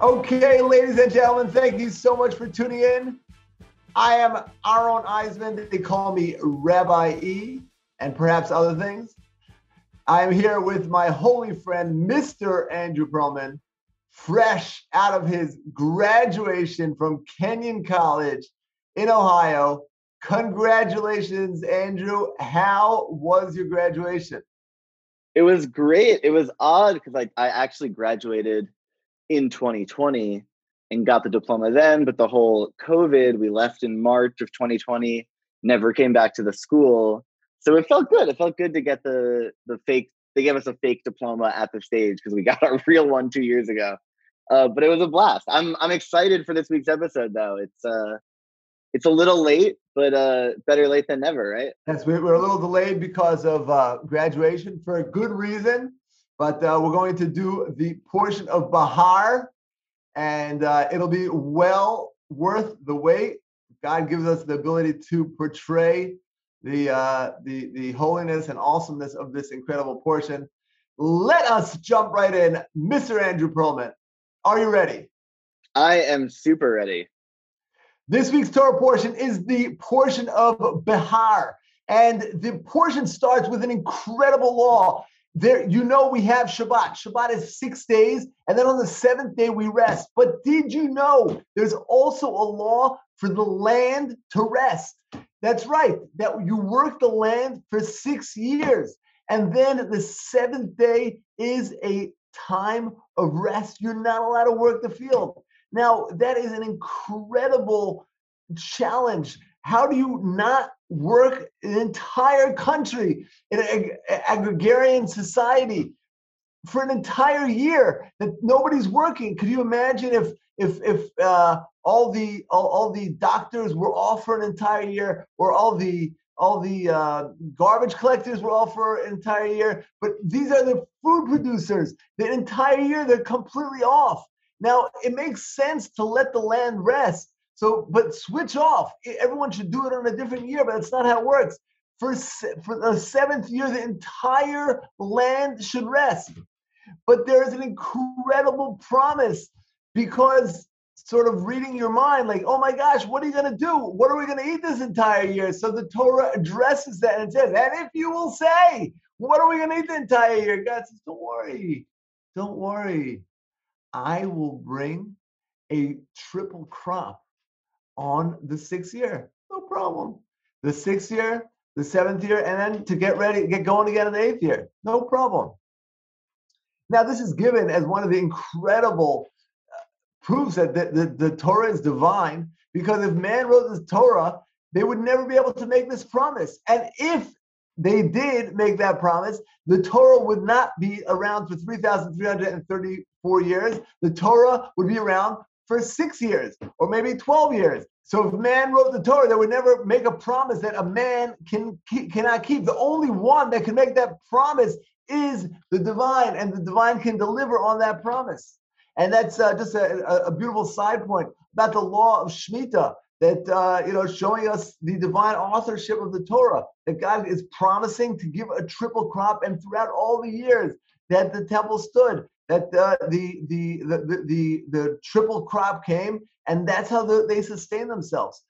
Okay, ladies and gentlemen, thank you so much for tuning in. I am Aaron Eisman. They call me Rabbi E, and perhaps other things. I am here with my holy friend, Mr. Andrew Perlman, fresh out of his graduation from Kenyon College in Ohio. Congratulations, Andrew. How was your graduation? It was great. It was odd because like I actually graduated in 2020 and got the diploma then, but the whole COVID, we left in March of 2020, never came back to the school. So it felt good. It felt good to get the the fake. They gave us a fake diploma at the stage because we got our real one two years ago. Uh, but it was a blast. I'm I'm excited for this week's episode though. It's uh it's a little late, but uh better late than never, right? Yes, we're a little delayed because of uh, graduation for a good reason. But uh, we're going to do the portion of Bahar, and uh, it'll be well worth the wait. God gives us the ability to portray the uh, the the holiness and awesomeness of this incredible portion. Let us jump right in, Mr. Andrew Perlman. Are you ready? I am super ready. This week's Torah portion is the portion of Bahar, and the portion starts with an incredible law. There, you know, we have Shabbat. Shabbat is six days, and then on the seventh day we rest. But did you know there's also a law for the land to rest? That's right, that you work the land for six years. And then the seventh day is a time of rest. You're not allowed to work the field. Now, that is an incredible challenge. How do you not work an entire country in an agrarian society for an entire year that nobody's working? Could you imagine if if if uh, all the all, all the doctors were off for an entire year, or all the all the uh, garbage collectors were off for an entire year, but these are the food producers. The entire year they're completely off. Now it makes sense to let the land rest. So, but switch off. Everyone should do it on a different year, but that's not how it works. For for the seventh year, the entire land should rest. But there is an incredible promise because sort of reading your mind, like, oh my gosh, what are you going to do? What are we going to eat this entire year? So the Torah addresses that and says, and if you will say, what are we going to eat the entire year? God says, don't worry. Don't worry. I will bring a triple crop on the sixth year. No problem. The sixth year, the seventh year, and then to get ready, get going again in the eighth year. No problem. Now, this is given as one of the incredible uh, proofs that the, the, the Torah is divine because if man wrote this Torah, they would never be able to make this promise. And if they did make that promise, the Torah would not be around for 3,334 years. The Torah would be around for six years or maybe 12 years. So if man wrote the Torah, they would never make a promise that a man can cannot keep. The only one that can make that promise is the divine, and the divine can deliver on that promise. And that's uh, just a, a, beautiful side point about the law of Shemitah that uh, you know showing us the divine authorship of the Torah that God is promising to give a triple crop, and throughout all the years that the temple stood, that the, the, the the the the triple crop came, and that's how the, they sustain themselves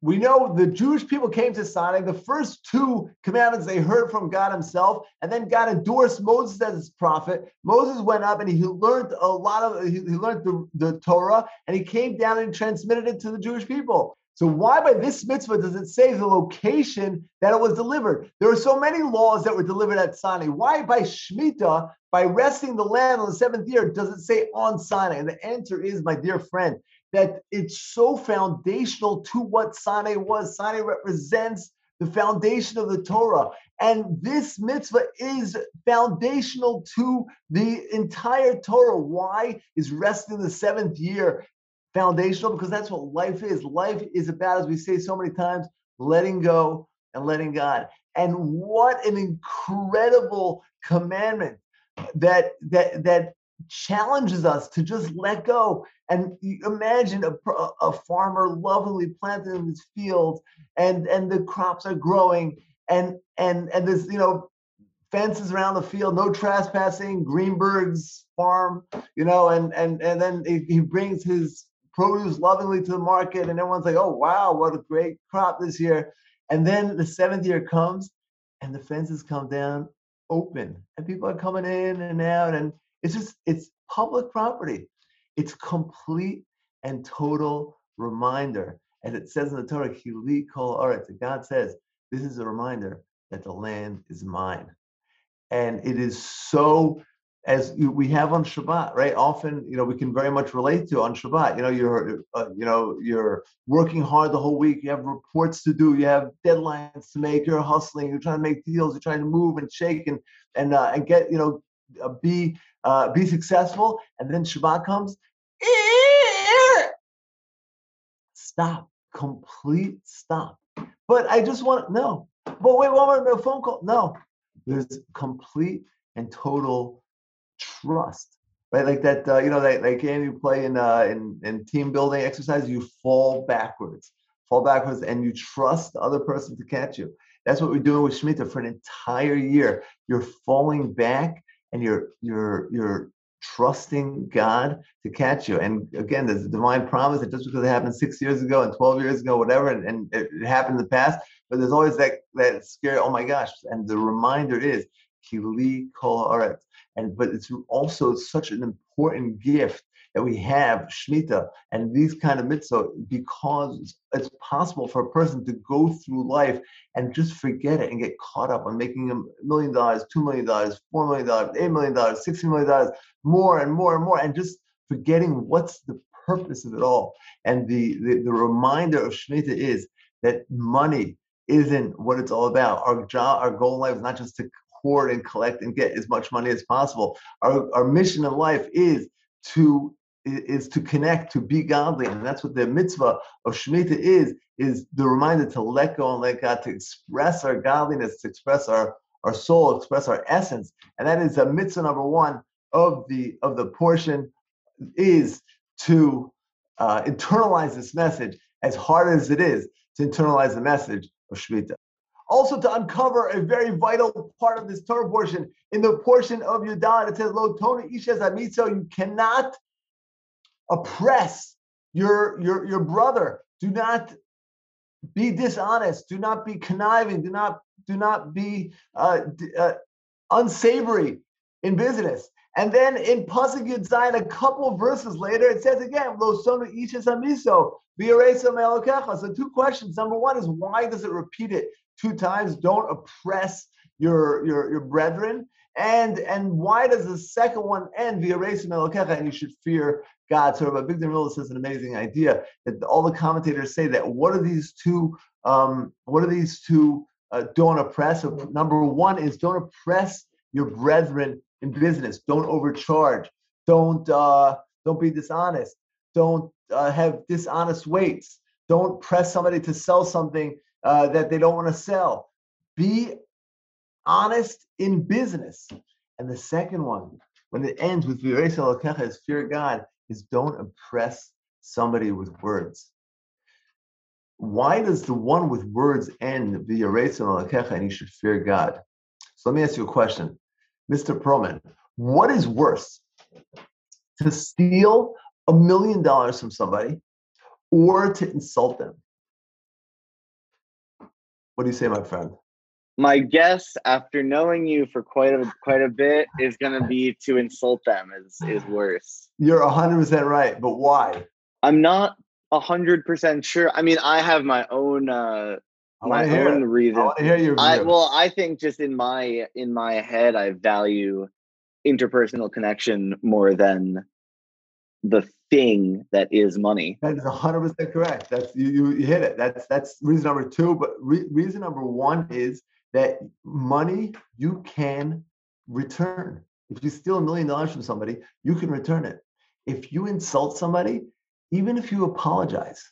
we know the Jewish people came to Sinai. The first two commandments they heard from God Himself, and then God endorsed Moses as his prophet. Moses went up and he learned a lot of he learned the, the Torah, and he came down and transmitted it to the Jewish people. So why by this mitzvah does it say the location that it was delivered? There are so many laws that were delivered at Sinai. Why by Shemitah, by resting the land on the seventh year, does it say on Sinai? And the answer is, my dear friend, that it's so foundational to what Sinai was. Sinai represents the foundation of the Torah. And this mitzvah is foundational to the entire Torah. Why is resting the seventh year foundational? Because that's what life is. Life is about, as we say so many times, letting go and letting God. And what an incredible commandment that that that challenges us to just let go and imagine a, a farmer lovingly planting his fields and and the crops are growing and and and there's you know fences around the field, no trespassing, Greenberg's farm, you know, and and and then he, he brings his produce lovingly to the market, and everyone's like, oh wow, what a great crop this year. And then the seventh year comes, and the fences come down open, and people are coming in and out, and it's just it's public property. It's complete and total reminder. And it says in the Torah, Hili kol aretz. God says, this is a reminder that the land is mine. And it is so as we have on Shabbat, right? Often, you know, we can very much relate to on Shabbat. You know, you're, uh, you know, you're working hard the whole week. You have reports to do. You have deadlines to make. You're hustling. You're trying to make deals. You're trying to move and shake and and uh, and get, you know, uh, be uh, be successful. And then Shabbat comes. Stop. Complete stop. But I just want no. But wait, one more phone call. No, there's complete and total trust, right? Like that, uh, you know, that like game you play in uh, in in team building exercise, you fall backwards, fall backwards, and you trust the other person to catch you. That's what we're doing with Shemitah for an entire year. You're falling back, and you're you're you're trusting God to catch you. And again, there's a divine promise that just because it happened six years ago and 12 years ago, whatever, and, and it, it happened in the past, but there's always that that scary, oh my gosh. And the reminder is Kol. And but it's also such an important gift that we have Shemitah and these kind of mitzvah because it's possible for a person to go through life and just forget it and get caught up on making a million dollars, two million dollars, four million dollars, eight million dollars, sixty million dollars, more and more and more, and just forgetting what's the purpose of it all. And the, the, the reminder of Shemitah is that money isn't what it's all about. Our job, our goal in life is not just to hoard and collect and get as much money as possible. Our, our mission in life is to is to connect, to be godly, and that's what the mitzvah of Shemitah is, is the reminder to let go and let God, to express our godliness, to express our, our soul, express our essence. And that is a mitzvah number one of the of the portion is to uh, internalize this message as hard as it is to internalize the message of Shemitah. Also, to uncover a very vital part of this Torah portion, in the portion of Yudan, it says, Lo Tona Ishes Amitzo, you cannot oppress your, your, your brother. Do not be dishonest. Do not be conniving. Do not, do not be uh, uh, unsavory in business. And then in Pasuk Yud Zayin, a couple verses later, it says again, Lo sonu So two questions. Number one is why does it repeat it two times? Don't oppress your your your brethren. And and why does the second one end? And you should fear God. So Rabbi Big Miller says an amazing idea that all the commentators say that what are these two? Um, what are these two? Uh, don't oppress. Number one is don't oppress your brethren in business. Don't overcharge. Don't uh, don't be dishonest. Don't uh, have dishonest weights. Don't press somebody to sell something uh, that they don't want to sell. Be honest in business. And the second one, when it ends with is fear God, is don't oppress somebody with words. Why does the one with words end and you should fear God? So let me ask you a question. Mr. Perlman, what is worse? To steal a million dollars from somebody or to insult them? What do you say, my friend? My guess, after knowing you for quite a quite a bit, is going to be to insult them is is worse. You're hundred percent right, but why? I'm not hundred percent sure. I mean, I have my own uh, my own reason. I hear your I, well, I think just in my in my head, I value interpersonal connection more than the thing that is money. That is hundred percent correct. That's you, you, you hit it. That's that's reason number two. But re- reason number one is that money you can return. If you steal a million dollars from somebody, you can return it. If you insult somebody, even if you apologize,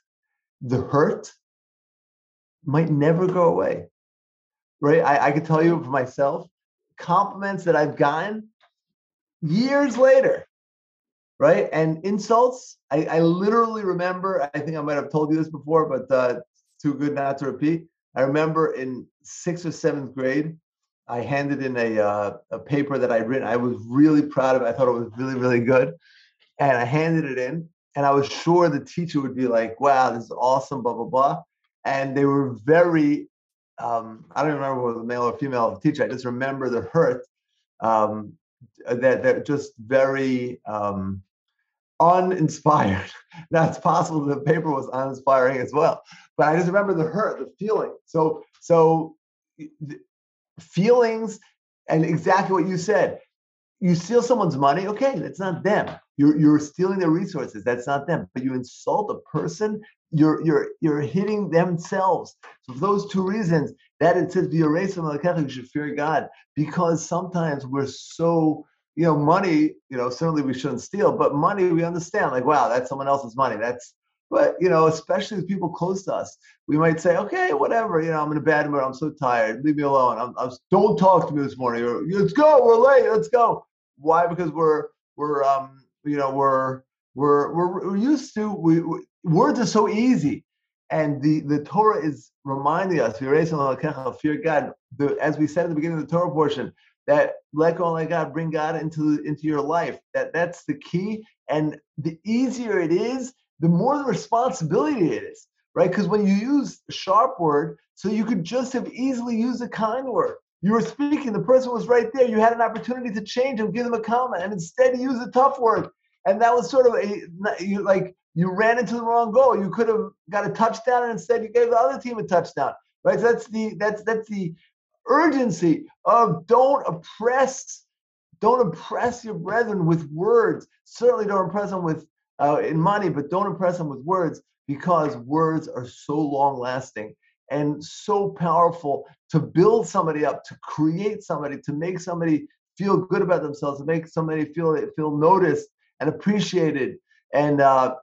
the hurt might never go away. Right? I, I can tell you for myself, compliments that I've gotten years later, right? And insults, I, I literally remember, I think I might have told you this before, but uh, too good not to repeat. I remember in sixth or seventh grade, I handed in a uh, a paper that I'd written. I was really proud of it. I thought it was really really good, and I handed it in. And I was sure the teacher would be like, "Wow, this is awesome," blah blah blah. And they were very. Um, I don't remember whether male or female teacher. I just remember the hurt um, that that just very um, uninspired. now it's possible the paper was uninspiring as well, but I just remember the hurt, the feeling. So so feelings and exactly what you said. You steal someone's money, okay, that's not them. You're you're stealing their resources. That's not them. But you insult a person, you're you're you're hitting themselves. So for those two reasons, that it says be erased from the you should fear God because sometimes we're so you know money. You know certainly we shouldn't steal, but money we understand. Like wow, that's someone else's money. That's but you know, especially with people close to us, we might say, "Okay, whatever. You know, I'm in a bad mood. I'm so tired. Leave me alone. I'm, I'm don't talk to me this morning. Or let's go. We're late. Let's go." Why? Because we're we're um you know we're we're we're, we're used to we, we, words are so easy, and the the Torah is reminding us, we raise fear God. The, as we said at the beginning of the Torah portion, that let go and let God bring God into into your life. That that's the key. And the easier it is, the more the responsibility it is, right? Because when you use a sharp word, so you could just have easily used a kind word. You were speaking, the person was right there. You had an opportunity to change them, give them a comment, and instead you used a tough word. And that was sort of a you like you ran into the wrong goal. You could have got a touchdown, and instead you gave the other team a touchdown, right? So that's the that's that's the urgency of don't oppress don't oppress your brethren with words. Certainly don't oppress them with uh, in money, but don't impress them with words because words are so long lasting and so powerful to build somebody up, to create somebody, to make somebody feel good about themselves, to make somebody feel feel noticed and appreciated, and uh,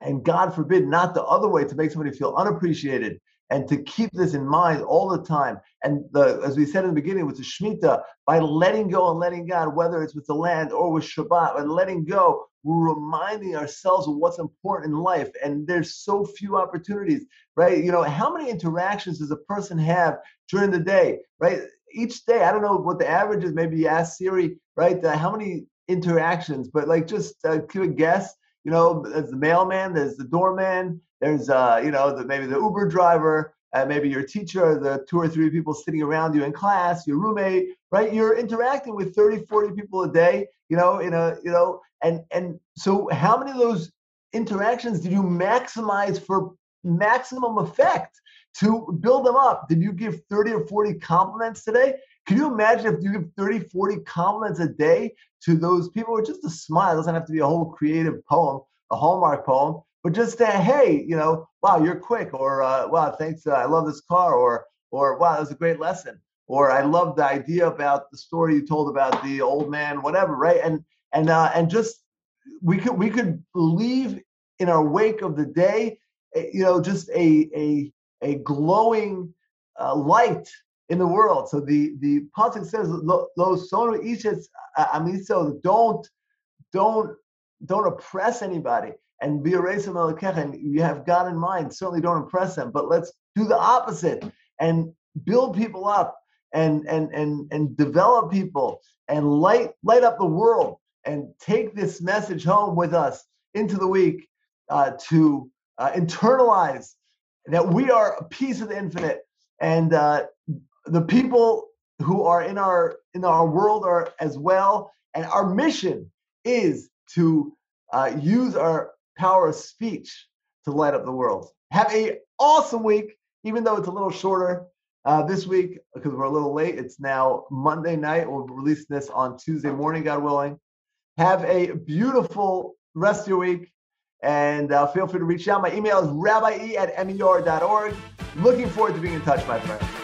and God forbid, not the other way, to make somebody feel unappreciated and to keep this in mind all the time. And the, as we said in the beginning with the Shemitah, by letting go and letting God, whether it's with the land or with Shabbat, and letting go, we're reminding ourselves of what's important in life. And there's so few opportunities, right? You know, how many interactions does a person have during the day, right? Each day, I don't know what the average is. Maybe you ask Siri, right? Uh, how many interactions? But like, just uh, give a guess. You know, there's the mailman, there's the doorman, there's uh, you know, the, maybe the Uber driver, uh, maybe your teacher, the two or three people sitting around you in class, your roommate, right? You're interacting with 30, 40 people a day, you know, in a, you know, and and so how many of those interactions did you maximize for maximum effect to build them up? Did you give 30 or 40 compliments today? Can you imagine if you give 30, 40 compliments a day to those people, or just a smile? It doesn't have to be a whole creative poem, a Hallmark poem but just that hey you know wow you're quick or uh, wow thanks uh, i love this car or or wow that was a great lesson or i love the idea about the story you told about the old man whatever right? And and uh, and just we could we could leave in our wake of the day eh, you know just a a a glowing uh, light in the world. So the the pasuk says lo sono ishes amiso don't don't don't oppress anybody and be a race of and you have God in mind. Certainly don't impress them, but let's do the opposite and build people up and and and and develop people and light light up the world and take this message home with us into the week uh, to uh, internalize that we are a piece of the infinite and uh, the people who are in our in our world are as well and our mission is to uh, use our power of speech to light up the world. Have a awesome week, even though it's a little shorter uh, this week because we're a little late. It's now Monday night. We'll release this on Tuesday morning, God willing. Have a beautiful rest of your week. And uh, feel free to reach out. My email is rabbi at mer.org. Looking forward to being in touch, my friend.